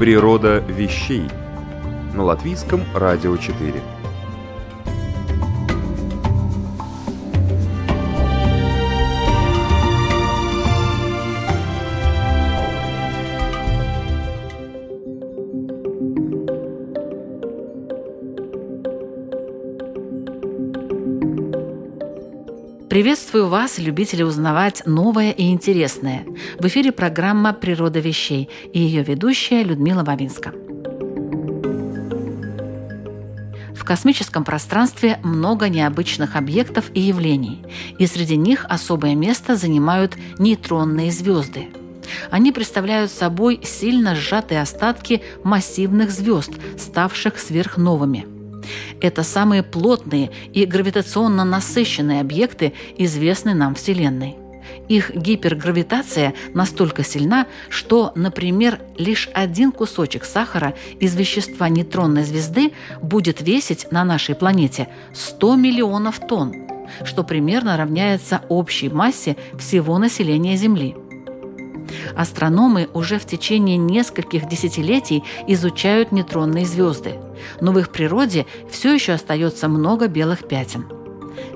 Природа вещей на латвийском радио 4. Приветствую вас, любители узнавать новое и интересное. В эфире программа «Природа вещей» и ее ведущая Людмила Бабинска. В космическом пространстве много необычных объектов и явлений, и среди них особое место занимают нейтронные звезды. Они представляют собой сильно сжатые остатки массивных звезд, ставших сверхновыми – это самые плотные и гравитационно насыщенные объекты, известные нам Вселенной. Их гипергравитация настолько сильна, что, например, лишь один кусочек сахара из вещества нейтронной звезды будет весить на нашей планете 100 миллионов тонн, что примерно равняется общей массе всего населения Земли. Астрономы уже в течение нескольких десятилетий изучают нейтронные звезды, но в их природе все еще остается много белых пятен.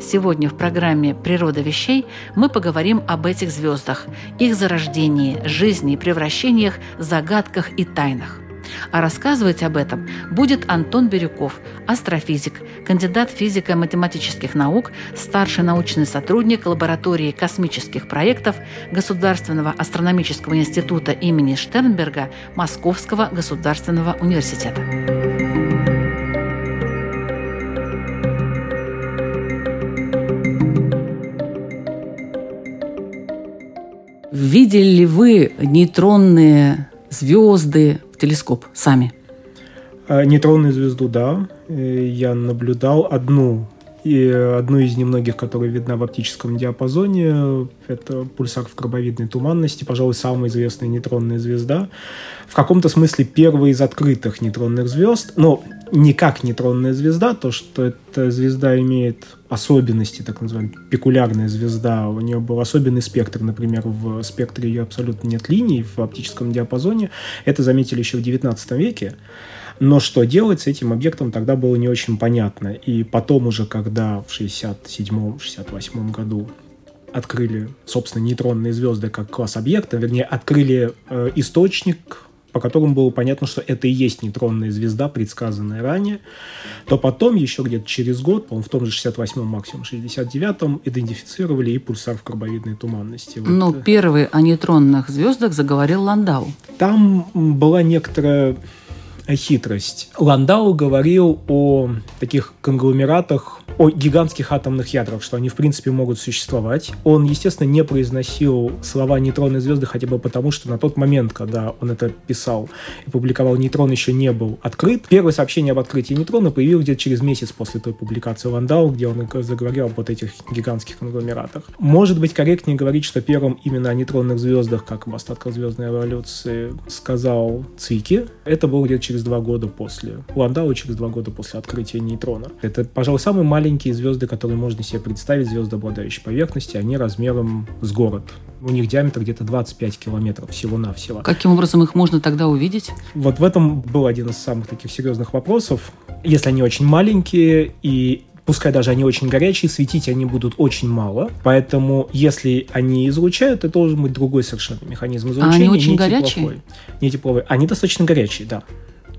Сегодня в программе «Природа вещей» мы поговорим об этих звездах, их зарождении, жизни, превращениях, загадках и тайнах. А рассказывать об этом будет Антон Бирюков, астрофизик, кандидат физико-математических наук, старший научный сотрудник лаборатории космических проектов Государственного астрономического института имени Штернберга Московского государственного университета. Видели ли вы нейтронные звезды телескоп сами? А, нейтронную звезду, да. Э, я наблюдал одну и одну из немногих, которая видна в оптическом диапазоне, это пульсар в крабовидной туманности, пожалуй, самая известная нейтронная звезда. В каком-то смысле первая из открытых нейтронных звезд, но не как нейтронная звезда, то, что эта звезда имеет особенности, так называемая пекулярная звезда, у нее был особенный спектр, например, в спектре ее абсолютно нет линий в оптическом диапазоне. Это заметили еще в XIX веке. Но что делать с этим объектом тогда было не очень понятно. И потом уже, когда в 67-68 году открыли, собственно, нейтронные звезды как класс объекта, вернее, открыли э, источник, по которому было понятно, что это и есть нейтронная звезда, предсказанная ранее, то потом, еще где-то через год, по-моему, в том же 68-м, максимум 69-м, идентифицировали и пульсар в крабовидной туманности. Вот. Но первый о нейтронных звездах заговорил Ландау. Там была некоторая хитрость. Ландау говорил о таких конгломератах, о гигантских атомных ядрах, что они в принципе могут существовать. Он, естественно, не произносил слова нейтронные звезды хотя бы потому, что на тот момент, когда он это писал и публиковал, нейтрон еще не был открыт. Первое сообщение об открытии нейтрона появилось где-то через месяц после той публикации Ландау, где он заговорил об вот этих гигантских конгломератах. Может быть, корректнее говорить, что первым именно о нейтронных звездах, как об остатках звездной эволюции, сказал Цвики. Это было где-то через через два года после Ландау, через два года после открытия нейтрона. Это, пожалуй, самые маленькие звезды, которые можно себе представить, звезды, обладающие поверхностью, они размером с город. У них диаметр где-то 25 километров всего-навсего. Каким образом их можно тогда увидеть? Вот в этом был один из самых таких серьезных вопросов. Если они очень маленькие и пускай даже они очень горячие, светить они будут очень мало. Поэтому, если они излучают, это должен быть другой совершенно механизм излучения. А они очень не горячие? Тепловой, не тепловой. Они достаточно горячие, да.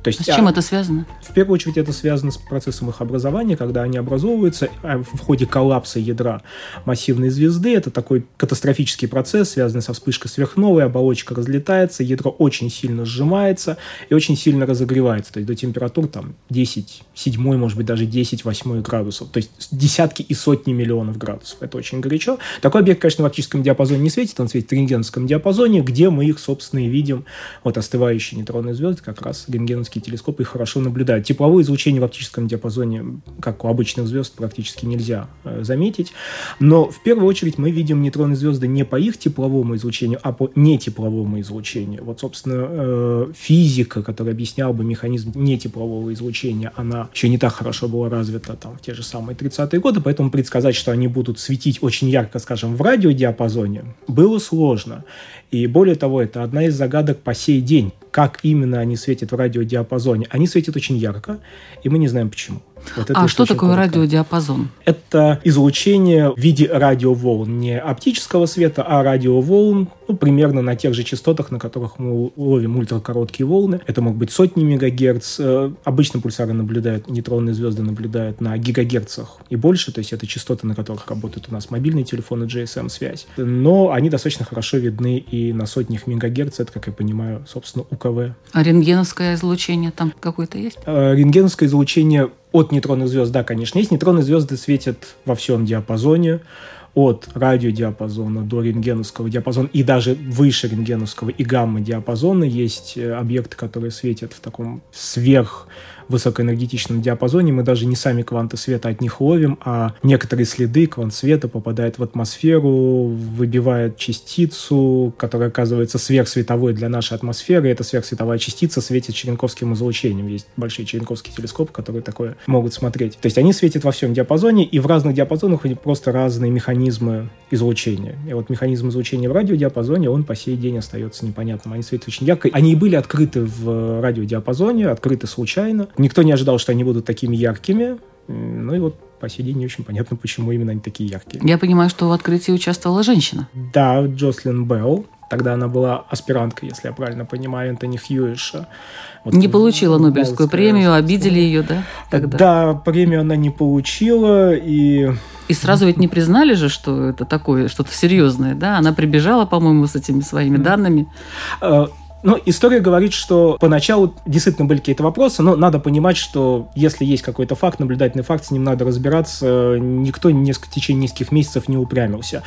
То есть, а с чем а, это связано? В первую очередь это связано с процессом их образования, когда они образовываются а в ходе коллапса ядра массивной звезды. Это такой катастрофический процесс, связанный со вспышкой сверхновой, оболочка разлетается, ядро очень сильно сжимается и очень сильно разогревается. То есть до температур там 10, 7, может быть, даже 10, 8 градусов. То есть десятки и сотни миллионов градусов. Это очень горячо. Такой объект, конечно, в оптическом диапазоне не светит, он светит в рентгеновском диапазоне, где мы их, собственно, и видим. Вот остывающие нейтронные звезды, как раз рентгеновские телескопы их хорошо наблюдают. Тепловое излучение в оптическом диапазоне, как у обычных звезд, практически нельзя э, заметить. Но в первую очередь мы видим нейтронные звезды не по их тепловому излучению, а по нетепловому излучению. Вот, собственно, э, физика, которая объясняла бы механизм нетеплового излучения, она еще не так хорошо была развита там в те же самые 30-е годы, поэтому предсказать, что они будут светить очень ярко, скажем, в радиодиапазоне, было сложно. И более того, это одна из загадок по сей день, как именно они светят в радиодиапазоне. Они светят очень ярко, и мы не знаем почему. Вот а что такое коротко. радиодиапазон? Это излучение в виде радиоволн. Не оптического света, а радиоволн, ну, примерно на тех же частотах, на которых мы ловим ультракороткие волны. Это могут быть сотни мегагерц. Э, обычно пульсары наблюдают, нейтронные звезды наблюдают на гигагерцах и больше, то есть это частоты, на которых работают у нас мобильные телефоны, GSM-связь. Но они достаточно хорошо видны и на сотнях мегагерц, это, как я понимаю, собственно, УКВ. А рентгеновское излучение там какое-то есть? Э, рентгеновское излучение от нейтронных звезд, да, конечно, есть. Нейтронные звезды светят во всем диапазоне, от радиодиапазона до рентгеновского диапазона и даже выше рентгеновского и гамма-диапазона есть э, объекты, которые светят в таком сверх высокоэнергетичном диапазоне. Мы даже не сами кванты света от них ловим, а некоторые следы квант света попадают в атмосферу, выбивает частицу, которая оказывается сверхсветовой для нашей атмосферы. Эта сверхсветовая частица светит черенковским излучением. Есть большие черенковские телескопы, которые такое могут смотреть. То есть они светят во всем диапазоне, и в разных диапазонах они просто разные механизмы излучения. И вот механизм излучения в радиодиапазоне, он по сей день остается непонятным. Они светят очень ярко. Они и были открыты в радиодиапазоне, открыты случайно. Никто не ожидал, что они будут такими яркими. Ну и вот по сей день не очень понятно, почему именно они такие яркие. Я понимаю, что в открытии участвовала женщина. Да, Джослин Белл. Тогда она была аспиранткой, если я правильно понимаю, Энтони Хьюиша. Вот не получила Нобелевскую премию, обидели ее, да? Тогда? Да, премию она не получила, и и сразу ведь не признали же, что это такое, что-то серьезное, да? Она прибежала, по-моему, с этими своими данными. А, ну, история говорит, что поначалу действительно были какие-то вопросы, но надо понимать, что если есть какой-то факт, наблюдательный факт, с ним надо разбираться. Никто несколько, в течение нескольких месяцев не упрямился.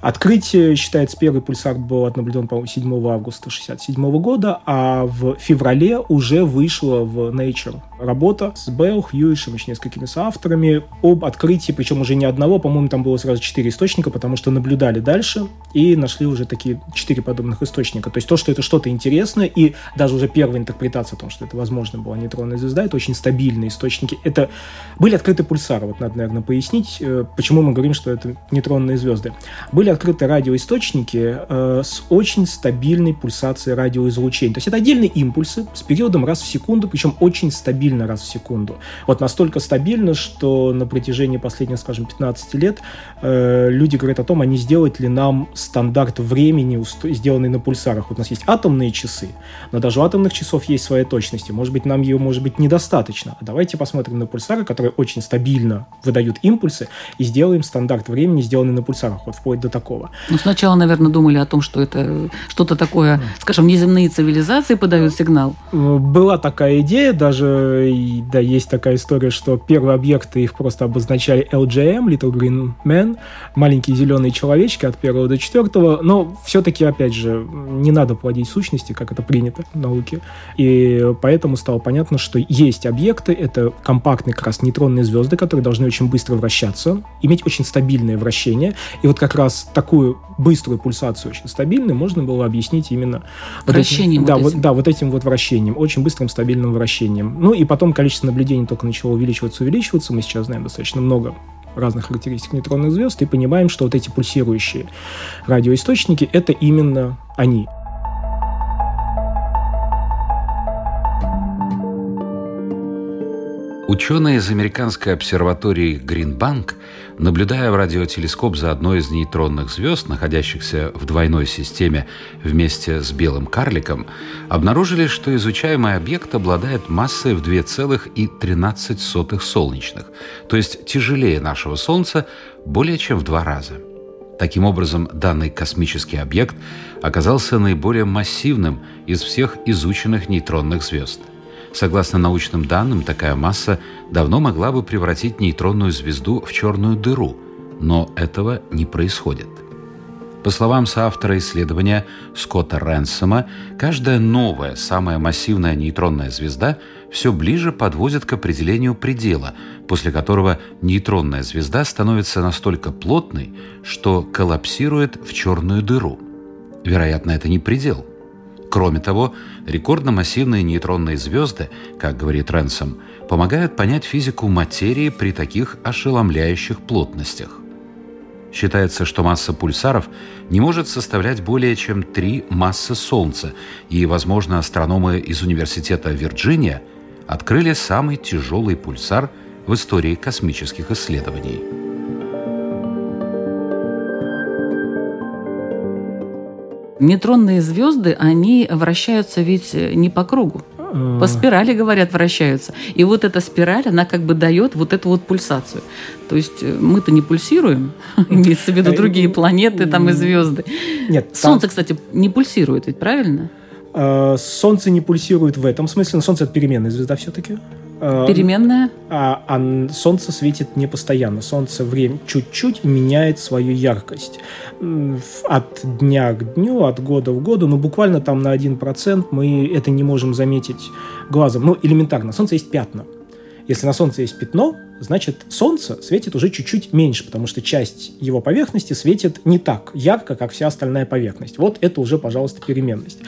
Открытие, считается, первый пульсар был отнаблюден, по-моему, 7 августа 1967 года, а в феврале уже вышла в Nature работа с Белл, Хьюишем, еще несколькими соавторами об открытии, причем уже не одного, по-моему, там было сразу четыре источника, потому что наблюдали дальше и нашли уже такие четыре подобных источника. То есть то, что это что-то интересное, интересно, и даже уже первая интерпретация о том, что это, возможно, была нейтронная звезда, это очень стабильные источники. Это были открыты пульсары, вот надо, наверное, пояснить, э, почему мы говорим, что это нейтронные звезды. Были открыты радиоисточники э, с очень стабильной пульсацией радиоизлучения. То есть это отдельные импульсы с периодом раз в секунду, причем очень стабильно раз в секунду. Вот настолько стабильно, что на протяжении последних, скажем, 15 лет э, люди говорят о том, а не сделать ли нам стандарт времени, сделанный на пульсарах. Вот у нас есть атомные часы. Но даже у атомных часов есть свои точности. Может быть, нам ее может быть недостаточно. А давайте посмотрим на пульсары, которые очень стабильно выдают импульсы, и сделаем стандарт времени, сделанный на пульсарах, вот вплоть до такого. Ну, сначала, наверное, думали о том, что это что-то такое, скажем, неземные цивилизации подают сигнал. Была такая идея, даже, да, есть такая история, что первые объекты их просто обозначали LGM, Little Green Man, маленькие зеленые человечки от первого до четвертого, но все-таки, опять же, не надо плодить сущности, как это принято в науке. И поэтому стало понятно, что есть объекты, это компактные как раз нейтронные звезды, которые должны очень быстро вращаться, иметь очень стабильное вращение. И вот как раз такую быструю пульсацию, очень стабильную, можно было объяснить именно вращением. Вот этим, вот да, вот, да, вот этим вот вращением, очень быстрым стабильным вращением. Ну и потом количество наблюдений только начало увеличиваться, увеличиваться. Мы сейчас знаем достаточно много разных характеристик нейтронных звезд и понимаем, что вот эти пульсирующие радиоисточники — это именно они. Ученые из американской обсерватории Гринбанк, наблюдая в радиотелескоп за одной из нейтронных звезд, находящихся в двойной системе вместе с белым карликом, обнаружили, что изучаемый объект обладает массой в 2,13 солнечных, то есть тяжелее нашего Солнца более чем в два раза. Таким образом, данный космический объект оказался наиболее массивным из всех изученных нейтронных звезд – Согласно научным данным, такая масса давно могла бы превратить нейтронную звезду в черную дыру, но этого не происходит. По словам соавтора исследования Скотта Ренсома, каждая новая, самая массивная нейтронная звезда все ближе подводит к определению предела, после которого нейтронная звезда становится настолько плотной, что коллапсирует в черную дыру. Вероятно, это не предел – Кроме того, рекордно-массивные нейтронные звезды, как говорит Ренсом, помогают понять физику материи при таких ошеломляющих плотностях. Считается, что масса пульсаров не может составлять более чем три массы Солнца, и, возможно, астрономы из Университета Вирджиния открыли самый тяжелый пульсар в истории космических исследований. Нейтронные звезды, они вращаются ведь не по кругу. По спирали, говорят, вращаются. И вот эта спираль, она как бы дает вот эту вот пульсацию. То есть э, мы-то не пульсируем, имеется в виду другие планеты там и звезды. Нет, Солнце, кстати, не пульсирует, ведь правильно? Э, Солнце не пульсирует в этом смысле, но Солнце это переменная звезда все-таки. Э, Переменная? А, а Солнце светит не постоянно. Солнце время чуть-чуть меняет свою яркость. От дня к дню, от года в году, ну буквально там на 1% мы это не можем заметить глазом. Ну, элементарно. Солнце есть пятна. Если на Солнце есть пятно, значит Солнце светит уже чуть-чуть меньше, потому что часть его поверхности светит не так ярко, как вся остальная поверхность. Вот это уже, пожалуйста, переменность.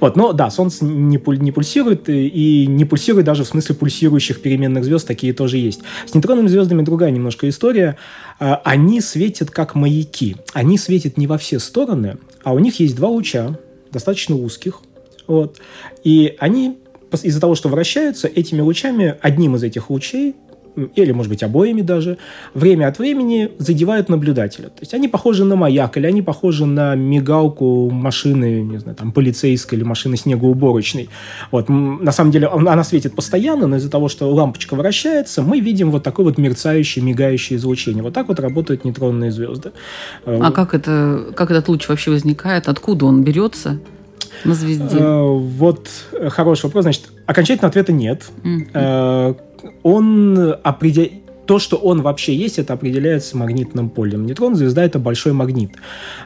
Вот, но да, Солнце не, пуль, не пульсирует, и не пульсирует даже в смысле пульсирующих переменных звезд, такие тоже есть. С нейтронными звездами другая немножко история. А, они светят как маяки. Они светят не во все стороны, а у них есть два луча, достаточно узких, вот, и они из-за того, что вращаются, этими лучами, одним из этих лучей или, может быть, обоими даже, время от времени задевают наблюдателя. То есть они похожи на маяк, или они похожи на мигалку машины, не знаю, там, полицейской или машины снегоуборочной. Вот, на самом деле она светит постоянно, но из-за того, что лампочка вращается, мы видим вот такое вот мерцающее, мигающее излучение. Вот так вот работают нейтронные звезды. А как, это, как этот луч вообще возникает? Откуда он берется? На звезде? Э, вот хороший вопрос. Значит, окончательного ответа нет. Mm-hmm. Он определяет то, что он вообще есть, это определяется магнитным полем. Нейтрон звезда это большой магнит.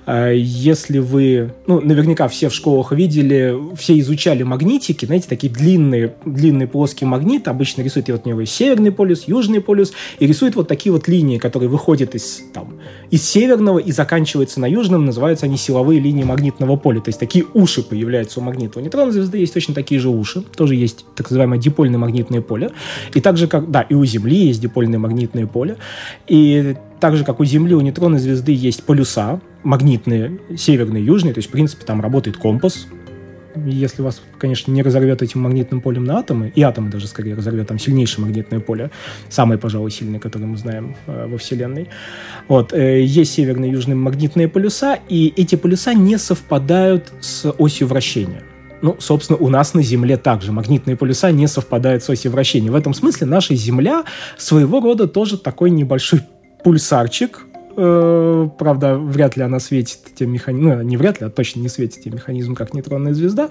А, если вы, ну, наверняка все в школах видели, все изучали магнитики, знаете, такие длинные, длинный плоский магнит, обычно рисует вот у него северный полюс, южный полюс, и рисует вот такие вот линии, которые выходят из, там, из северного и заканчиваются на южном, называются они силовые линии магнитного поля, то есть такие уши появляются у магнита. У нейтронной звезды есть точно такие же уши, тоже есть так называемое дипольное магнитное поле, и также как, да, и у Земли есть дипольное магнитное поле. И так же, как у Земли, у нейтронной звезды есть полюса, магнитные, северные, южные, то есть, в принципе, там работает компас, если вас, конечно, не разорвет этим магнитным полем на атомы, и атомы даже скорее разорвет, там сильнейшее магнитное поле, самое, пожалуй, сильное, которое мы знаем э, во Вселенной. Вот, э, есть северные и южные магнитные полюса, и эти полюса не совпадают с осью вращения. Ну, собственно, у нас на Земле также магнитные полюса не совпадают с осью вращения. В этом смысле наша Земля своего рода тоже такой небольшой пульсарчик, э, правда, вряд ли она светит тем механизмом, ну, не вряд ли, а точно не светит тем механизмом, как нейтронная звезда.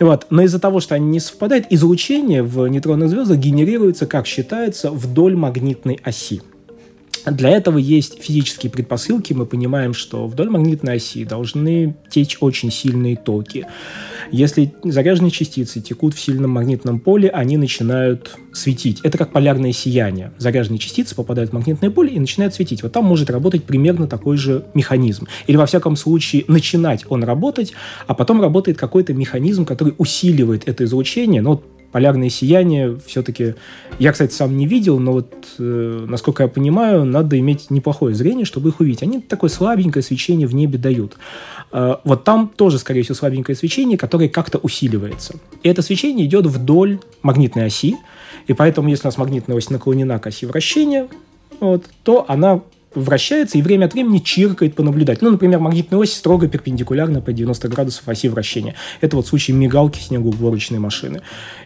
Вот. Но из-за того, что они не совпадают, излучение в нейтронных звездах генерируется, как считается, вдоль магнитной оси. Для этого есть физические предпосылки. Мы понимаем, что вдоль магнитной оси должны течь очень сильные токи. Если заряженные частицы текут в сильном магнитном поле, они начинают светить. Это как полярное сияние. Заряженные частицы попадают в магнитное поле и начинают светить. Вот там может работать примерно такой же механизм. Или, во всяком случае, начинать он работать, а потом работает какой-то механизм, который усиливает это излучение. Но вот полярное сияние все-таки... Я, кстати, сам не видел, но вот, э, насколько я понимаю, надо иметь неплохое зрение, чтобы их увидеть. Они такое слабенькое свечение в небе дают. Э, вот там тоже, скорее всего, слабенькое свечение, которое как-то усиливается. И это свечение идет вдоль магнитной оси, и поэтому, если у нас магнитная ось наклонена к оси вращения, вот, то она вращается и время от времени чиркает по наблюдателю. Ну, например, магнитная ось строго перпендикулярна по 90 градусов оси вращения. Это вот случай мигалки снегоуборочной машины.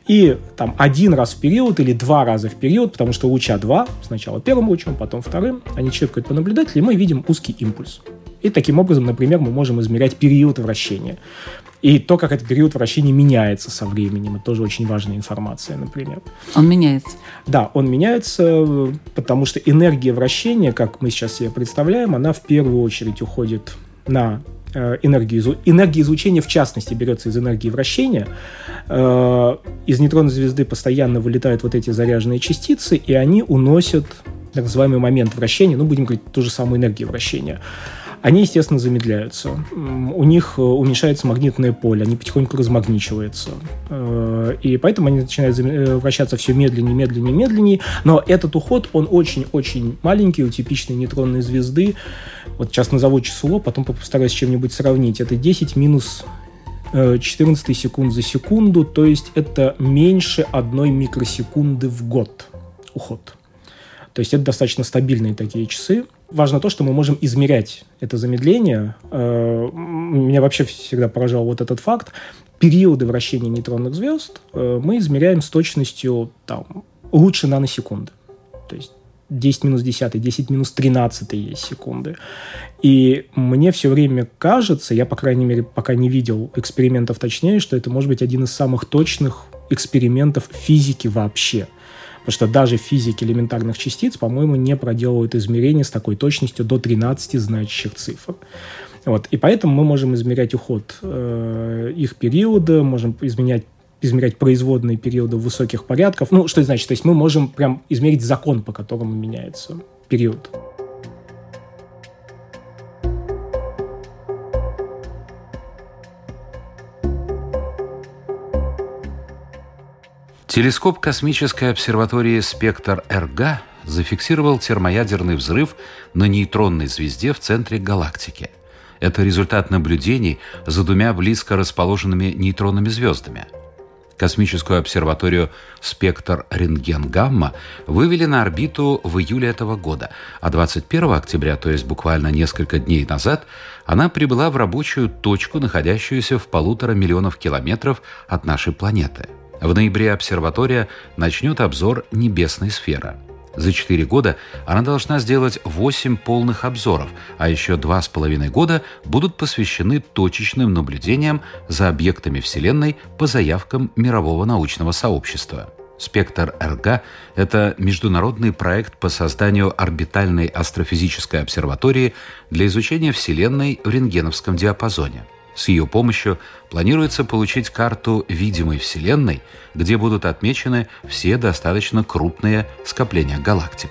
И там один раз в период или два раза в период, потому что луча два, сначала первым лучом, потом вторым, они чиркают по наблюдателю, и мы видим узкий импульс. И таким образом, например, мы можем измерять период вращения. И то, как этот период вращения меняется со временем, это тоже очень важная информация, например. Он меняется? Да, он меняется, потому что энергия вращения, как мы сейчас себе представляем, она в первую очередь уходит на э, энергию, энергия излучения в частности берется из энергии вращения. Э, из нейтронной звезды постоянно вылетают вот эти заряженные частицы, и они уносят так называемый момент вращения, ну, будем говорить, ту же самую энергию вращения они, естественно, замедляются. У них э, уменьшается магнитное поле, они потихоньку размагничиваются. Э, и поэтому они начинают э, вращаться все медленнее, медленнее, медленнее. Но этот уход, он очень-очень маленький у типичной нейтронной звезды. Вот сейчас назову число, потом постараюсь чем-нибудь сравнить. Это 10 минус 14 секунд за секунду, то есть это меньше одной микросекунды в год уход. То есть это достаточно стабильные такие часы важно то, что мы можем измерять это замедление. Э, меня вообще всегда поражал вот этот факт. Периоды вращения нейтронных звезд э, мы измеряем с точностью там, лучше наносекунды. То есть 10 минус 10, 10 минус 13 есть секунды. И мне все время кажется, я, по крайней мере, пока не видел экспериментов точнее, что это может быть один из самых точных экспериментов физики вообще – Потому что даже физики элементарных частиц, по-моему, не проделывают измерения с такой точностью до 13 значащих цифр. Вот. И поэтому мы можем измерять уход э, их периода, можем изменять измерять производные периоды высоких порядков. Ну, что это значит? То есть мы можем прям измерить закон, по которому меняется период. Телескоп космической обсерватории «Спектр-РГ» зафиксировал термоядерный взрыв на нейтронной звезде в центре галактики. Это результат наблюдений за двумя близко расположенными нейтронными звездами. Космическую обсерваторию «Спектр Рентген-Гамма» вывели на орбиту в июле этого года, а 21 октября, то есть буквально несколько дней назад, она прибыла в рабочую точку, находящуюся в полутора миллионов километров от нашей планеты – в ноябре обсерватория начнет обзор небесной сферы. За 4 года она должна сделать 8 полных обзоров, а еще 2,5 года будут посвящены точечным наблюдениям за объектами Вселенной по заявкам мирового научного сообщества. «Спектр РГ» — это международный проект по созданию орбитальной астрофизической обсерватории для изучения Вселенной в рентгеновском диапазоне – с ее помощью планируется получить карту видимой Вселенной, где будут отмечены все достаточно крупные скопления галактик.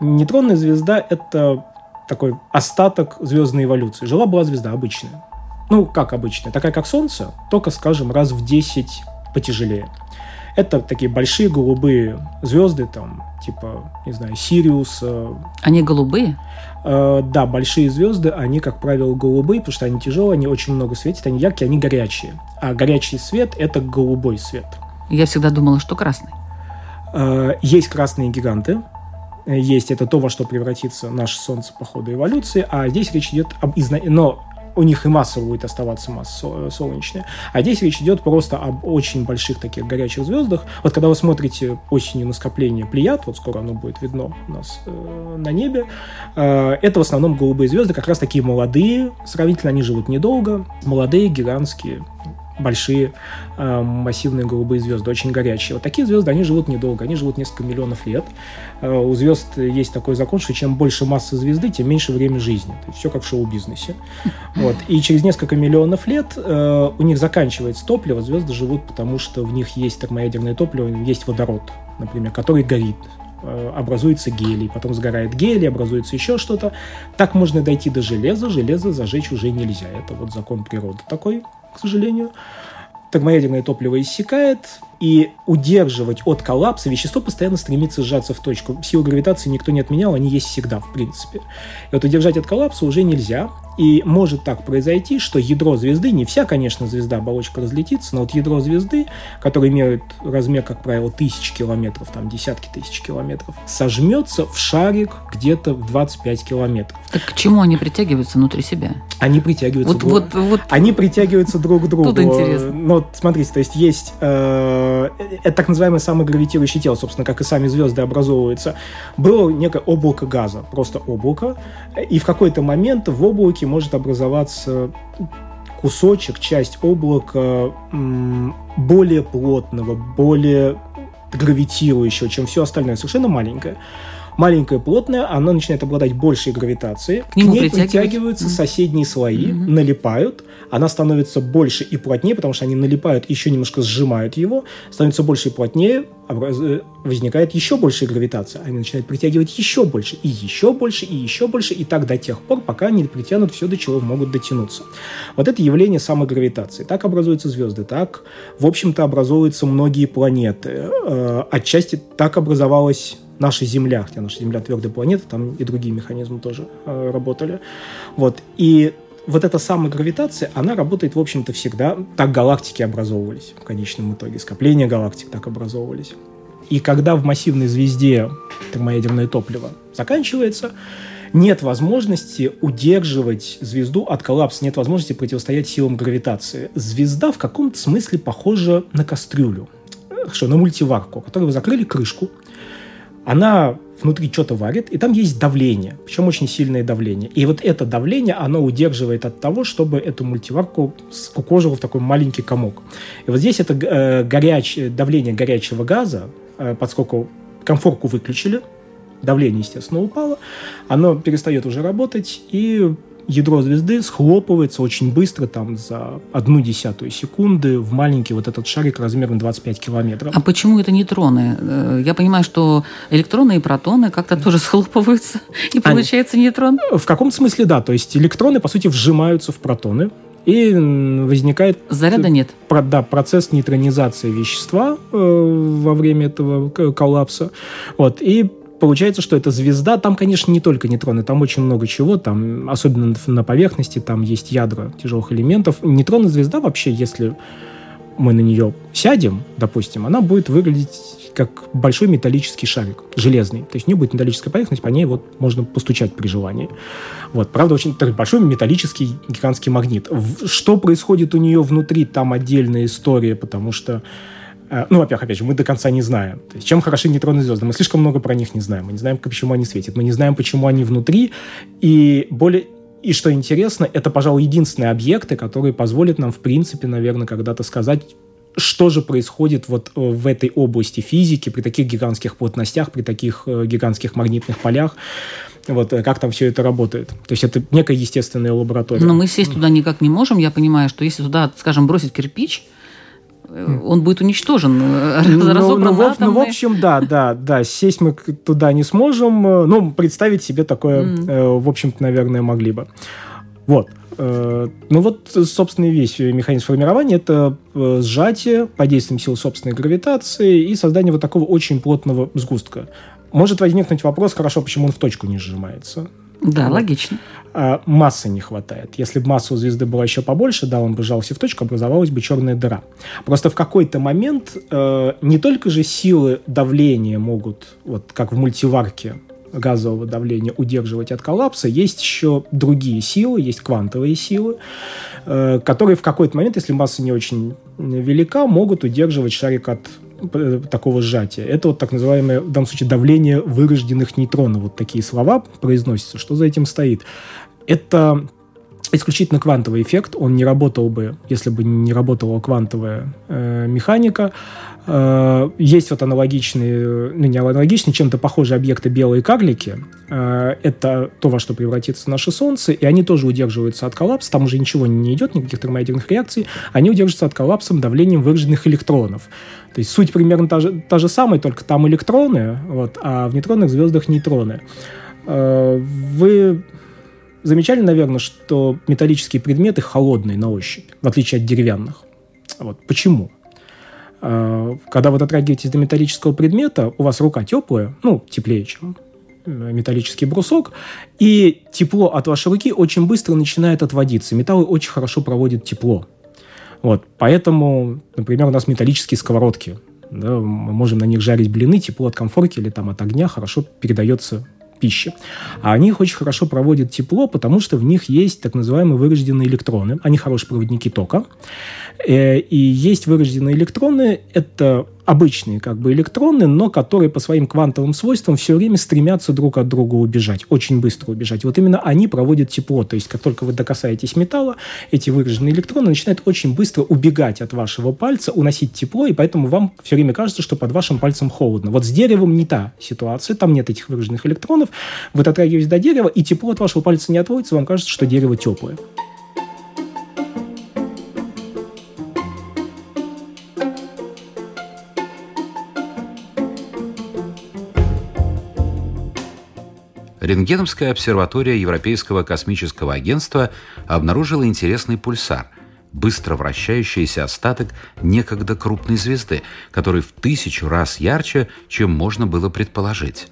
Нейтронная звезда – это такой остаток звездной эволюции. Жила-была звезда обычная. Ну, как обычная, такая как Солнце, только, скажем, раз в 10 потяжелее. Это такие большие голубые звезды, там, типа, не знаю, Сириус. Они голубые? Э, да, большие звезды, они, как правило, голубые, потому что они тяжелые, они очень много светят, они яркие, они горячие. А горячий свет – это голубой свет. Я всегда думала, что красный. Э, есть красные гиганты, есть, это то, во что превратится наше Солнце по ходу эволюции, а здесь речь идет об изна... но у них и масса будет оставаться масса солнечная. А здесь речь идет просто об очень больших таких горячих звездах. Вот когда вы смотрите осенью на скопление Плеяд, вот скоро оно будет видно у нас э, на небе, э, это в основном голубые звезды, как раз такие молодые, сравнительно они живут недолго, молодые, гигантские, большие э, массивные голубые звезды, очень горячие. Вот такие звезды, они живут недолго, они живут несколько миллионов лет. Э, у звезд есть такой закон, что чем больше масса звезды, тем меньше время жизни. То есть все как в шоу-бизнесе. Вот. И через несколько миллионов лет э, у них заканчивается топливо, звезды живут, потому что в них есть термоядерное топливо, есть водород, например, который горит э, образуется гелий, потом сгорает гелий, образуется еще что-то. Так можно дойти до железа, железо зажечь уже нельзя. Это вот закон природы такой, к сожалению. Термоядерное топливо иссякает, и удерживать от коллапса вещество постоянно стремится сжаться в точку. Силу гравитации никто не отменял, они есть всегда, в принципе. И вот удержать от коллапса уже нельзя, и может так произойти, что ядро звезды, не вся, конечно, звезда, оболочка разлетится, но вот ядро звезды, которое имеет размер, как правило, тысяч километров, там десятки тысяч километров, сожмется в шарик где-то в 25 километров. Так к чему они притягиваются внутри себя? Они притягиваются вот, друг вот, вот. Они притягиваются друг к другу. Тут интересно. Но смотрите, то есть есть э, это так называемое самогравитирующее тело, собственно, как и сами звезды образовываются. Было некое облако газа, просто облако, и в какой-то момент в облаке может образоваться кусочек, часть облака более плотного, более гравитирующего, чем все остальное, совершенно маленькое. Маленькая, плотная, она начинает обладать большей гравитацией. К, К ней притягиваются mm-hmm. соседние слои, mm-hmm. налипают. Она становится больше и плотнее, потому что они налипают, еще немножко сжимают его. Становится больше и плотнее, э, возникает еще большая гравитация. Они начинают притягивать еще больше, и еще больше, и еще больше, и так до тех пор, пока они притянут все, до чего могут дотянуться. Вот это явление самогравитации. Так образуются звезды, так, в общем-то, образуются многие планеты. Э, отчасти так образовалась наша Земля, хотя наша Земля твердая планета, там и другие механизмы тоже э, работали. Вот. И вот эта самая гравитация, она работает, в общем-то, всегда. Так галактики образовывались в конечном итоге. Скопления галактик так образовывались. И когда в массивной звезде термоядерное топливо заканчивается, нет возможности удерживать звезду от коллапса, нет возможности противостоять силам гравитации. Звезда в каком-то смысле похожа на кастрюлю, что на мультиварку, которую вы закрыли крышку, она внутри что-то варит, и там есть давление, причем очень сильное давление. И вот это давление, оно удерживает от того, чтобы эту мультиварку скукожило в такой маленький комок. И вот здесь это э, горячее, давление горячего газа, э, поскольку комфорку выключили, давление, естественно, упало, оно перестает уже работать, и ядро звезды схлопывается очень быстро, там, за одну десятую секунды в маленький вот этот шарик размером 25 километров. А почему это нейтроны? Э, я понимаю, что электроны и протоны как-то тоже схлопываются, и получается Они... нейтрон? В каком смысле, да. То есть электроны, по сути, вжимаются в протоны, и возникает... Заряда нет. Про, да, процесс нейтронизации вещества э, во время этого коллапса. Вот, и получается, что эта звезда, там, конечно, не только нейтроны, там очень много чего, там, особенно на поверхности, там есть ядра тяжелых элементов. Нейтронная звезда вообще, если мы на нее сядем, допустим, она будет выглядеть как большой металлический шарик, железный. То есть у нее будет металлическая поверхность, по ней вот можно постучать при желании. Вот, правда, очень так, большой металлический гигантский магнит. Что происходит у нее внутри, там отдельная история, потому что ну, во-первых, опять же, мы до конца не знаем. То есть, чем хороши нейтронные звезды? Мы слишком много про них не знаем. Мы не знаем, почему они светят. Мы не знаем, почему они внутри. И более... И что интересно, это, пожалуй, единственные объекты, которые позволят нам, в принципе, наверное, когда-то сказать, что же происходит вот э, в этой области физики при таких гигантских плотностях, при таких э, гигантских магнитных полях, вот как там все это работает. То есть это некая естественная лаборатория. Но мы сесть туда никак не можем. Я понимаю, что если туда, скажем, бросить кирпич, он будет уничтожен, э, ну, разобран ну, ну, в общем, да, да, да, сесть мы туда не сможем, э, ну, представить себе такое, mm. в общем-то, наверное, могли бы. Вот. Ну вот, собственно, весь механизм формирования – это сжатие под действием сил собственной гравитации и создание вот такого очень плотного сгустка. Может возникнуть вопрос, хорошо, почему он в точку не сжимается? Да, вот. логично. А, массы не хватает. Если бы масса у звезды была еще побольше, да, он бы сжался в точку, образовалась бы черная дыра. Просто в какой-то момент э, не только же силы давления могут, вот как в мультиварке газового давления, удерживать от коллапса, есть еще другие силы, есть квантовые силы, э, которые в какой-то момент, если масса не очень велика, могут удерживать шарик от такого сжатия. Это вот так называемое, в данном случае, давление вырожденных нейтронов. Вот такие слова произносятся. Что за этим стоит? Это исключительно квантовый эффект. Он не работал бы, если бы не работала квантовая э, механика. Э, есть вот аналогичные, ну не аналогичные, чем-то похожие объекты белые карлики. Э, это то, во что превратится наше Солнце, и они тоже удерживаются от коллапса. Там уже ничего не идет, никаких термоядерных реакций. Они удерживаются от коллапса давлением выраженных электронов. То есть суть примерно та же, та же самая, только там электроны, вот, а в нейтронных звездах нейтроны. Э, вы замечали, наверное, что металлические предметы холодные на ощупь, в отличие от деревянных. Вот. Почему? Э, когда вы дотрагиваетесь до металлического предмета, у вас рука теплая, ну, теплее, чем металлический брусок, и тепло от вашей руки очень быстро начинает отводиться. Металлы очень хорошо проводят тепло. Вот, поэтому, например, у нас металлические сковородки. Да, мы можем на них жарить блины, тепло от комфорки или там от огня хорошо передается пищи. А они их очень хорошо проводят тепло, потому что в них есть так называемые вырожденные электроны. Они хорошие проводники тока. Э, и есть вырожденные электроны. Это обычные как бы электроны, но которые по своим квантовым свойствам все время стремятся друг от друга убежать, очень быстро убежать. Вот именно они проводят тепло, то есть как только вы докасаетесь металла, эти выраженные электроны начинают очень быстро убегать от вашего пальца, уносить тепло, и поэтому вам все время кажется, что под вашим пальцем холодно. Вот с деревом не та ситуация, там нет этих выраженных электронов, вы дотрагиваетесь до дерева, и тепло от вашего пальца не отводится, вам кажется, что дерево теплое. Рентгеновская обсерватория Европейского космического агентства обнаружила интересный пульсар – быстро вращающийся остаток некогда крупной звезды, который в тысячу раз ярче, чем можно было предположить.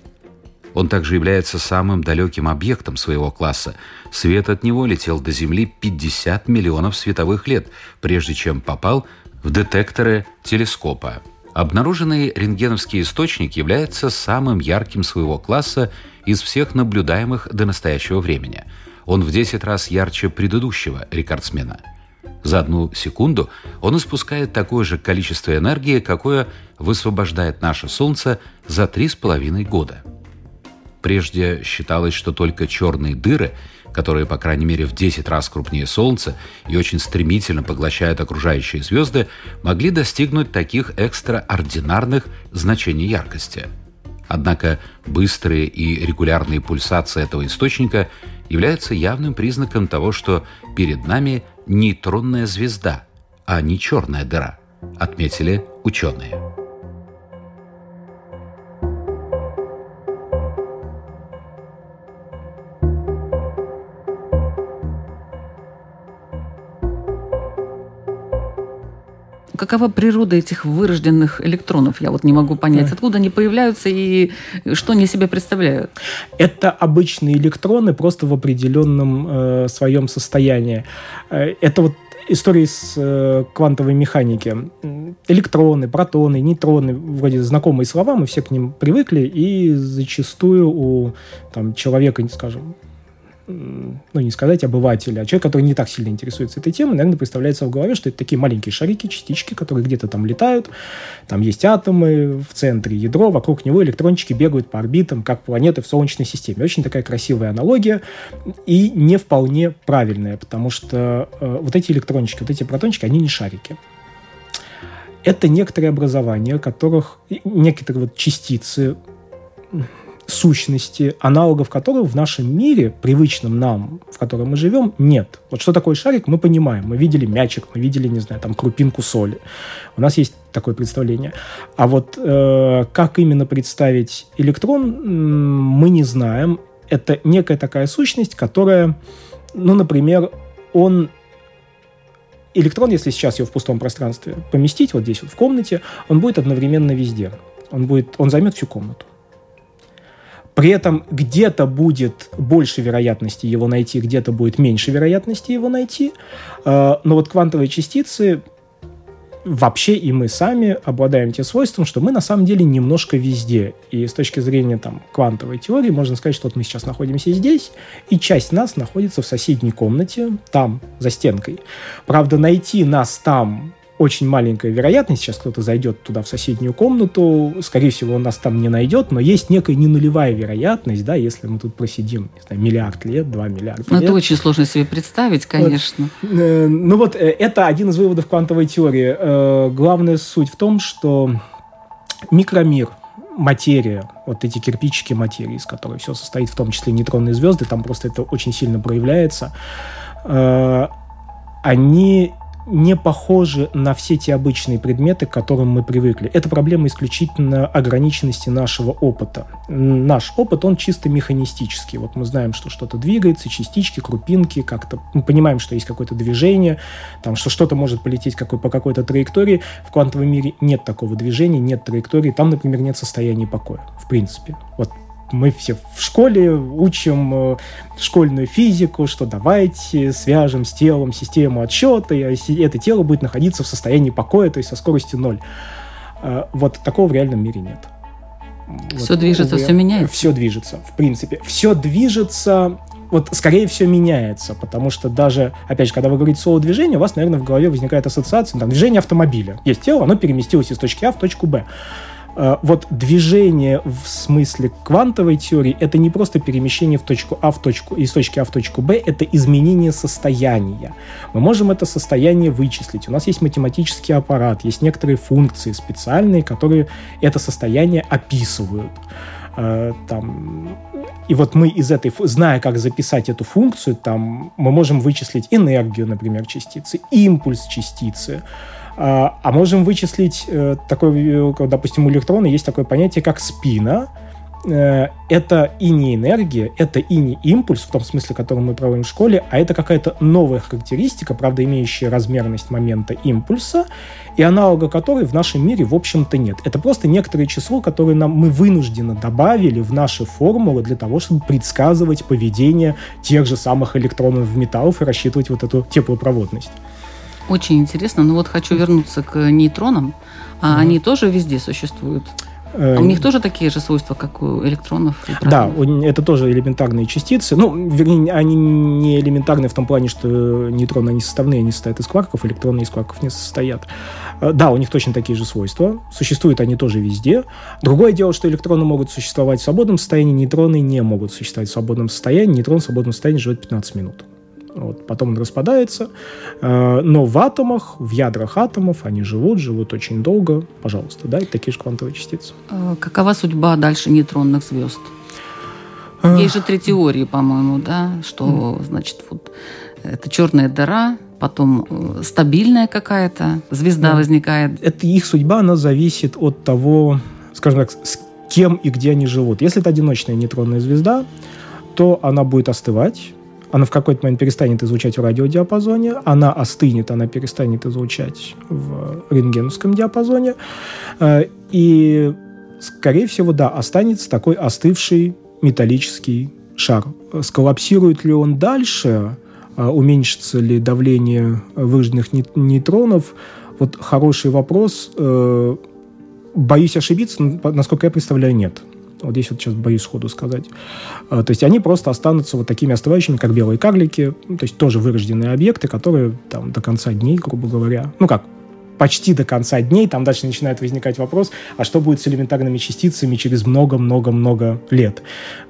Он также является самым далеким объектом своего класса. Свет от него летел до Земли 50 миллионов световых лет, прежде чем попал в детекторы телескопа. Обнаруженный рентгеновский источник является самым ярким своего класса из всех наблюдаемых до настоящего времени. Он в 10 раз ярче предыдущего рекордсмена. За одну секунду он испускает такое же количество энергии, какое высвобождает наше Солнце за 3,5 года. Прежде считалось, что только черные дыры, которые, по крайней мере, в 10 раз крупнее Солнца и очень стремительно поглощают окружающие звезды, могли достигнуть таких экстраординарных значений яркости – Однако быстрые и регулярные пульсации этого источника являются явным признаком того, что перед нами нейтронная звезда, а не черная дыра, отметили ученые. Какова природа этих вырожденных электронов? Я вот не могу понять, откуда они появляются и что они себе представляют. Это обычные электроны просто в определенном э, своем состоянии. Э, это вот истории с э, квантовой механики. Электроны, протоны, нейтроны, вроде знакомые слова, мы все к ним привыкли, и зачастую у там, человека, скажем, ну, не сказать обывателя, а человек, который не так сильно интересуется этой темой, наверное, представляется в голове, что это такие маленькие шарики, частички, которые где-то там летают, там есть атомы, в центре ядро, вокруг него электрончики бегают по орбитам, как планеты в Солнечной системе. Очень такая красивая аналогия и не вполне правильная, потому что э, вот эти электрончики, вот эти протончики, они не шарики. Это некоторые образования, которых некоторые вот частицы сущности, аналогов которых в нашем мире, привычном нам, в котором мы живем, нет. Вот что такое шарик, мы понимаем. Мы видели мячик, мы видели, не знаю, там крупинку соли. У нас есть такое представление. А вот э, как именно представить электрон, мы не знаем. Это некая такая сущность, которая, ну, например, он электрон, если сейчас его в пустом пространстве поместить, вот здесь вот в комнате, он будет одновременно везде. Он, будет, он займет всю комнату. При этом где-то будет больше вероятности его найти, где-то будет меньше вероятности его найти. А, но вот квантовые частицы вообще и мы сами обладаем тем свойством, что мы на самом деле немножко везде. И с точки зрения там, квантовой теории можно сказать, что вот мы сейчас находимся здесь, и часть нас находится в соседней комнате, там, за стенкой. Правда, найти нас там очень маленькая вероятность, сейчас кто-то зайдет туда в соседнюю комнату, скорее всего, он нас там не найдет, но есть некая ненулевая вероятность, да, если мы тут просидим, не знаю, миллиард лет, два миллиарда ну, лет. Это очень сложно себе представить, конечно. Вот, э, ну вот, э, это один из выводов квантовой теории. Э, главная суть в том, что микромир, материя, вот эти кирпичики материи, из которой все состоит, в том числе нейтронные звезды, там просто это очень сильно проявляется, они не похожи на все те обычные предметы, к которым мы привыкли. Это проблема исключительно ограниченности нашего опыта. Наш опыт, он чисто механистический. Вот мы знаем, что что-то двигается, частички, крупинки, как-то мы понимаем, что есть какое-то движение, там, что что-то может полететь какой, по какой-то траектории. В квантовом мире нет такого движения, нет траектории. Там, например, нет состояния покоя, в принципе. Вот мы все в школе учим э, школьную физику, что давайте свяжем с телом систему отсчета, и это тело будет находиться в состоянии покоя, то есть со скоростью ноль. Э, вот такого в реальном мире нет. Все вот, движется, увы, все меняется. Все движется, в принципе. Все движется, вот скорее все меняется, потому что даже, опять же, когда вы говорите слово движение, у вас, наверное, в голове возникает ассоциация, там, движение автомобиля. Есть тело, оно переместилось из точки А в точку Б. Э, вот движение в смысле квантовой теории это не просто перемещение в точку А в точку, из точки А в точку Б, это изменение состояния. Мы можем это состояние вычислить. У нас есть математический аппарат, есть некоторые функции специальные, которые это состояние описывают. Э, там, и вот мы из этой, зная, как записать эту функцию, там, мы можем вычислить энергию, например, частицы, импульс частицы, а, а можем вычислить э, такой, допустим, у электрона есть такое понятие, как спина. Э, это и не энергия, это и не импульс, в том смысле, который мы проводим в школе, а это какая-то новая характеристика, правда, имеющая размерность момента импульса, и аналога которой в нашем мире, в общем-то, нет. Это просто некоторое число, которое нам, мы вынужденно добавили в наши формулы для того, чтобы предсказывать поведение тех же самых электронов в металлов и рассчитывать вот эту теплопроводность. Очень интересно. Но вот хочу вернуться к нейтронам. А угу. они тоже везде существуют? А у них тоже такие же свойства, как у электронов? Да, это тоже элементарные частицы. Ну, вернее, они не элементарные в том плане, что нейтроны, они составные, они состоят из кварков, электроны из кварков не состоят. А, да, у них точно такие же свойства. Существуют они тоже везде. Другое дело, что электроны могут существовать в свободном состоянии, нейтроны не могут существовать в свободном состоянии. Нейтрон в свободном состоянии живет 15 минут. Вот, потом он распадается. Э, но в атомах, в ядрах атомов они живут, живут очень долго. Пожалуйста, да, это такие же квантовые частицы. Э, какова судьба дальше нейтронных звезд? Э. Есть же три теории, по-моему, да, что, значит, вот это черная дыра, потом стабильная какая-то звезда да. возникает. Это их судьба, она зависит от того, скажем так, с кем и где они живут. Если это одиночная нейтронная звезда, то она будет остывать, она в какой-то момент перестанет излучать в радиодиапазоне, она остынет, она перестанет излучать в рентгеновском диапазоне, э, и, скорее всего, да, останется такой остывший металлический шар. Сколлапсирует ли он дальше, э, уменьшится ли давление вырожденных нейтронов, вот хороший вопрос. Э, боюсь ошибиться, но, насколько я представляю, нет. Вот здесь вот сейчас боюсь сходу сказать. А, то есть они просто останутся вот такими остывающими, как белые карлики, ну, то есть тоже вырожденные объекты, которые там до конца дней, грубо говоря, ну как, почти до конца дней, там дальше начинает возникать вопрос, а что будет с элементарными частицами через много-много-много лет?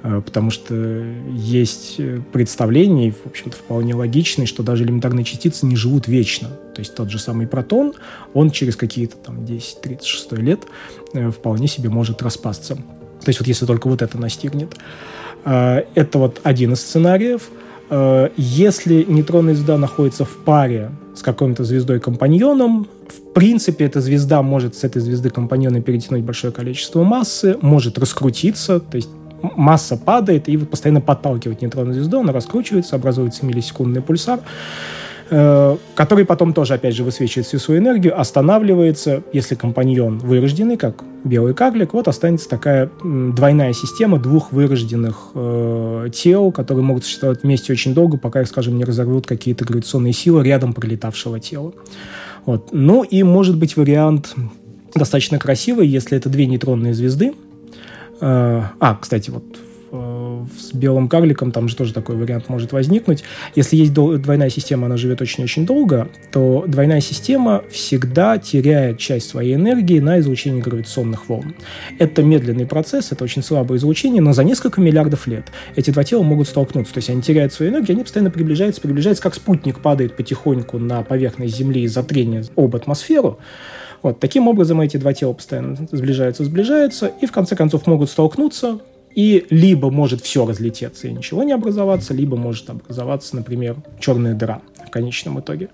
А, потому что есть представление, в общем-то, вполне логичное, что даже элементарные частицы не живут вечно. То есть тот же самый протон, он через какие-то там 10-36 лет э, вполне себе может распасться. То есть вот если только вот это настигнет. А, это вот один из сценариев. А, если нейтронная звезда находится в паре с какой-то звездой-компаньоном, в принципе, эта звезда может с этой звезды компаньона перетянуть большое количество массы, может раскрутиться, то есть масса падает и постоянно подталкивает нейтронную звезду, она раскручивается, образуется миллисекундный пульсар. Э, который потом тоже, опять же, высвечивает всю свою энергию, останавливается, если компаньон вырожденный, как белый карлик, вот останется такая двойная система двух вырожденных э, тел, которые могут существовать вместе очень долго, пока их, скажем, не разорвут какие-то гравитационные силы рядом пролетавшего тела. Вот. Ну и может быть вариант достаточно красивый, если это две нейтронные звезды. Э, а, кстати, вот с белым карликом там же тоже такой вариант может возникнуть. Если есть двойная система, она живет очень-очень долго, то двойная система всегда теряет часть своей энергии на излучение гравитационных волн. Это медленный процесс, это очень слабое излучение, но за несколько миллиардов лет эти два тела могут столкнуться. То есть они теряют свою энергию, они постоянно приближаются, приближаются, как спутник падает потихоньку на поверхность Земли из-за трения об атмосферу. Вот, таким образом эти два тела постоянно сближаются, сближаются, и в конце концов могут столкнуться, и либо может все разлететься и ничего не образоваться, либо может образоваться, например, черная дыра в конечном итоге.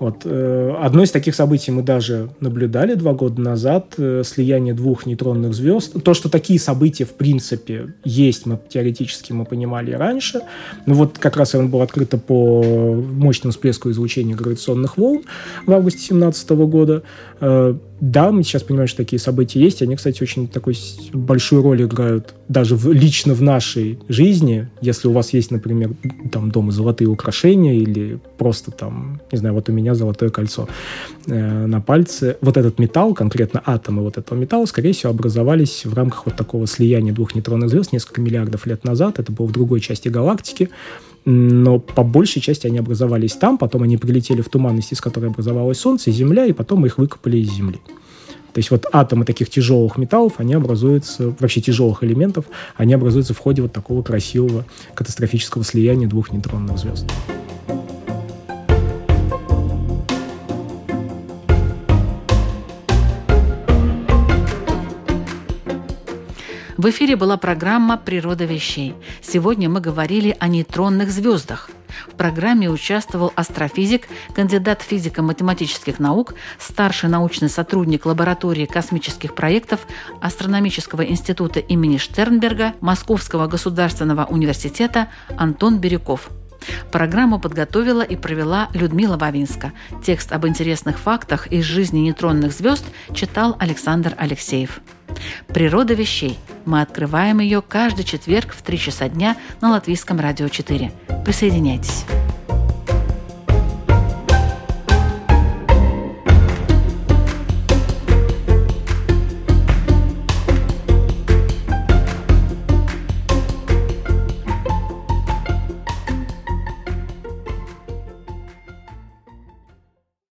Вот. Э, одно из таких событий мы даже наблюдали два года назад, э, слияние двух нейтронных звезд. То, что такие события в принципе есть, мы теоретически мы понимали раньше. Ну вот как раз он был открыто по мощному всплеску излучения гравитационных волн в августе 2017 года. Э, да, мы сейчас понимаем, что такие события есть. Они, кстати, очень такой большую роль играют даже в, лично в нашей жизни. Если у вас есть, например, там дома золотые украшения или просто там, не знаю, вот у меня золотое кольцо э, на пальце. Вот этот металл, конкретно атомы вот этого металла, скорее всего, образовались в рамках вот такого слияния двух нейтронных звезд несколько миллиардов лет назад. Это было в другой части галактики но по большей части они образовались там, потом они прилетели в туманность, из которой образовалось Солнце и Земля, и потом мы их выкопали из Земли. То есть вот атомы таких тяжелых металлов, они образуются, вообще тяжелых элементов, они образуются в ходе вот такого красивого катастрофического слияния двух нейтронных звезд. В эфире была программа «Природа вещей». Сегодня мы говорили о нейтронных звездах. В программе участвовал астрофизик, кандидат физико-математических наук, старший научный сотрудник лаборатории космических проектов Астрономического института имени Штернберга Московского государственного университета Антон Бирюков. Программу подготовила и провела Людмила Вавинска. Текст об интересных фактах из жизни нейтронных звезд читал Александр Алексеев. Природа вещей. Мы открываем ее каждый четверг в 3 часа дня на Латвийском радио 4. Присоединяйтесь.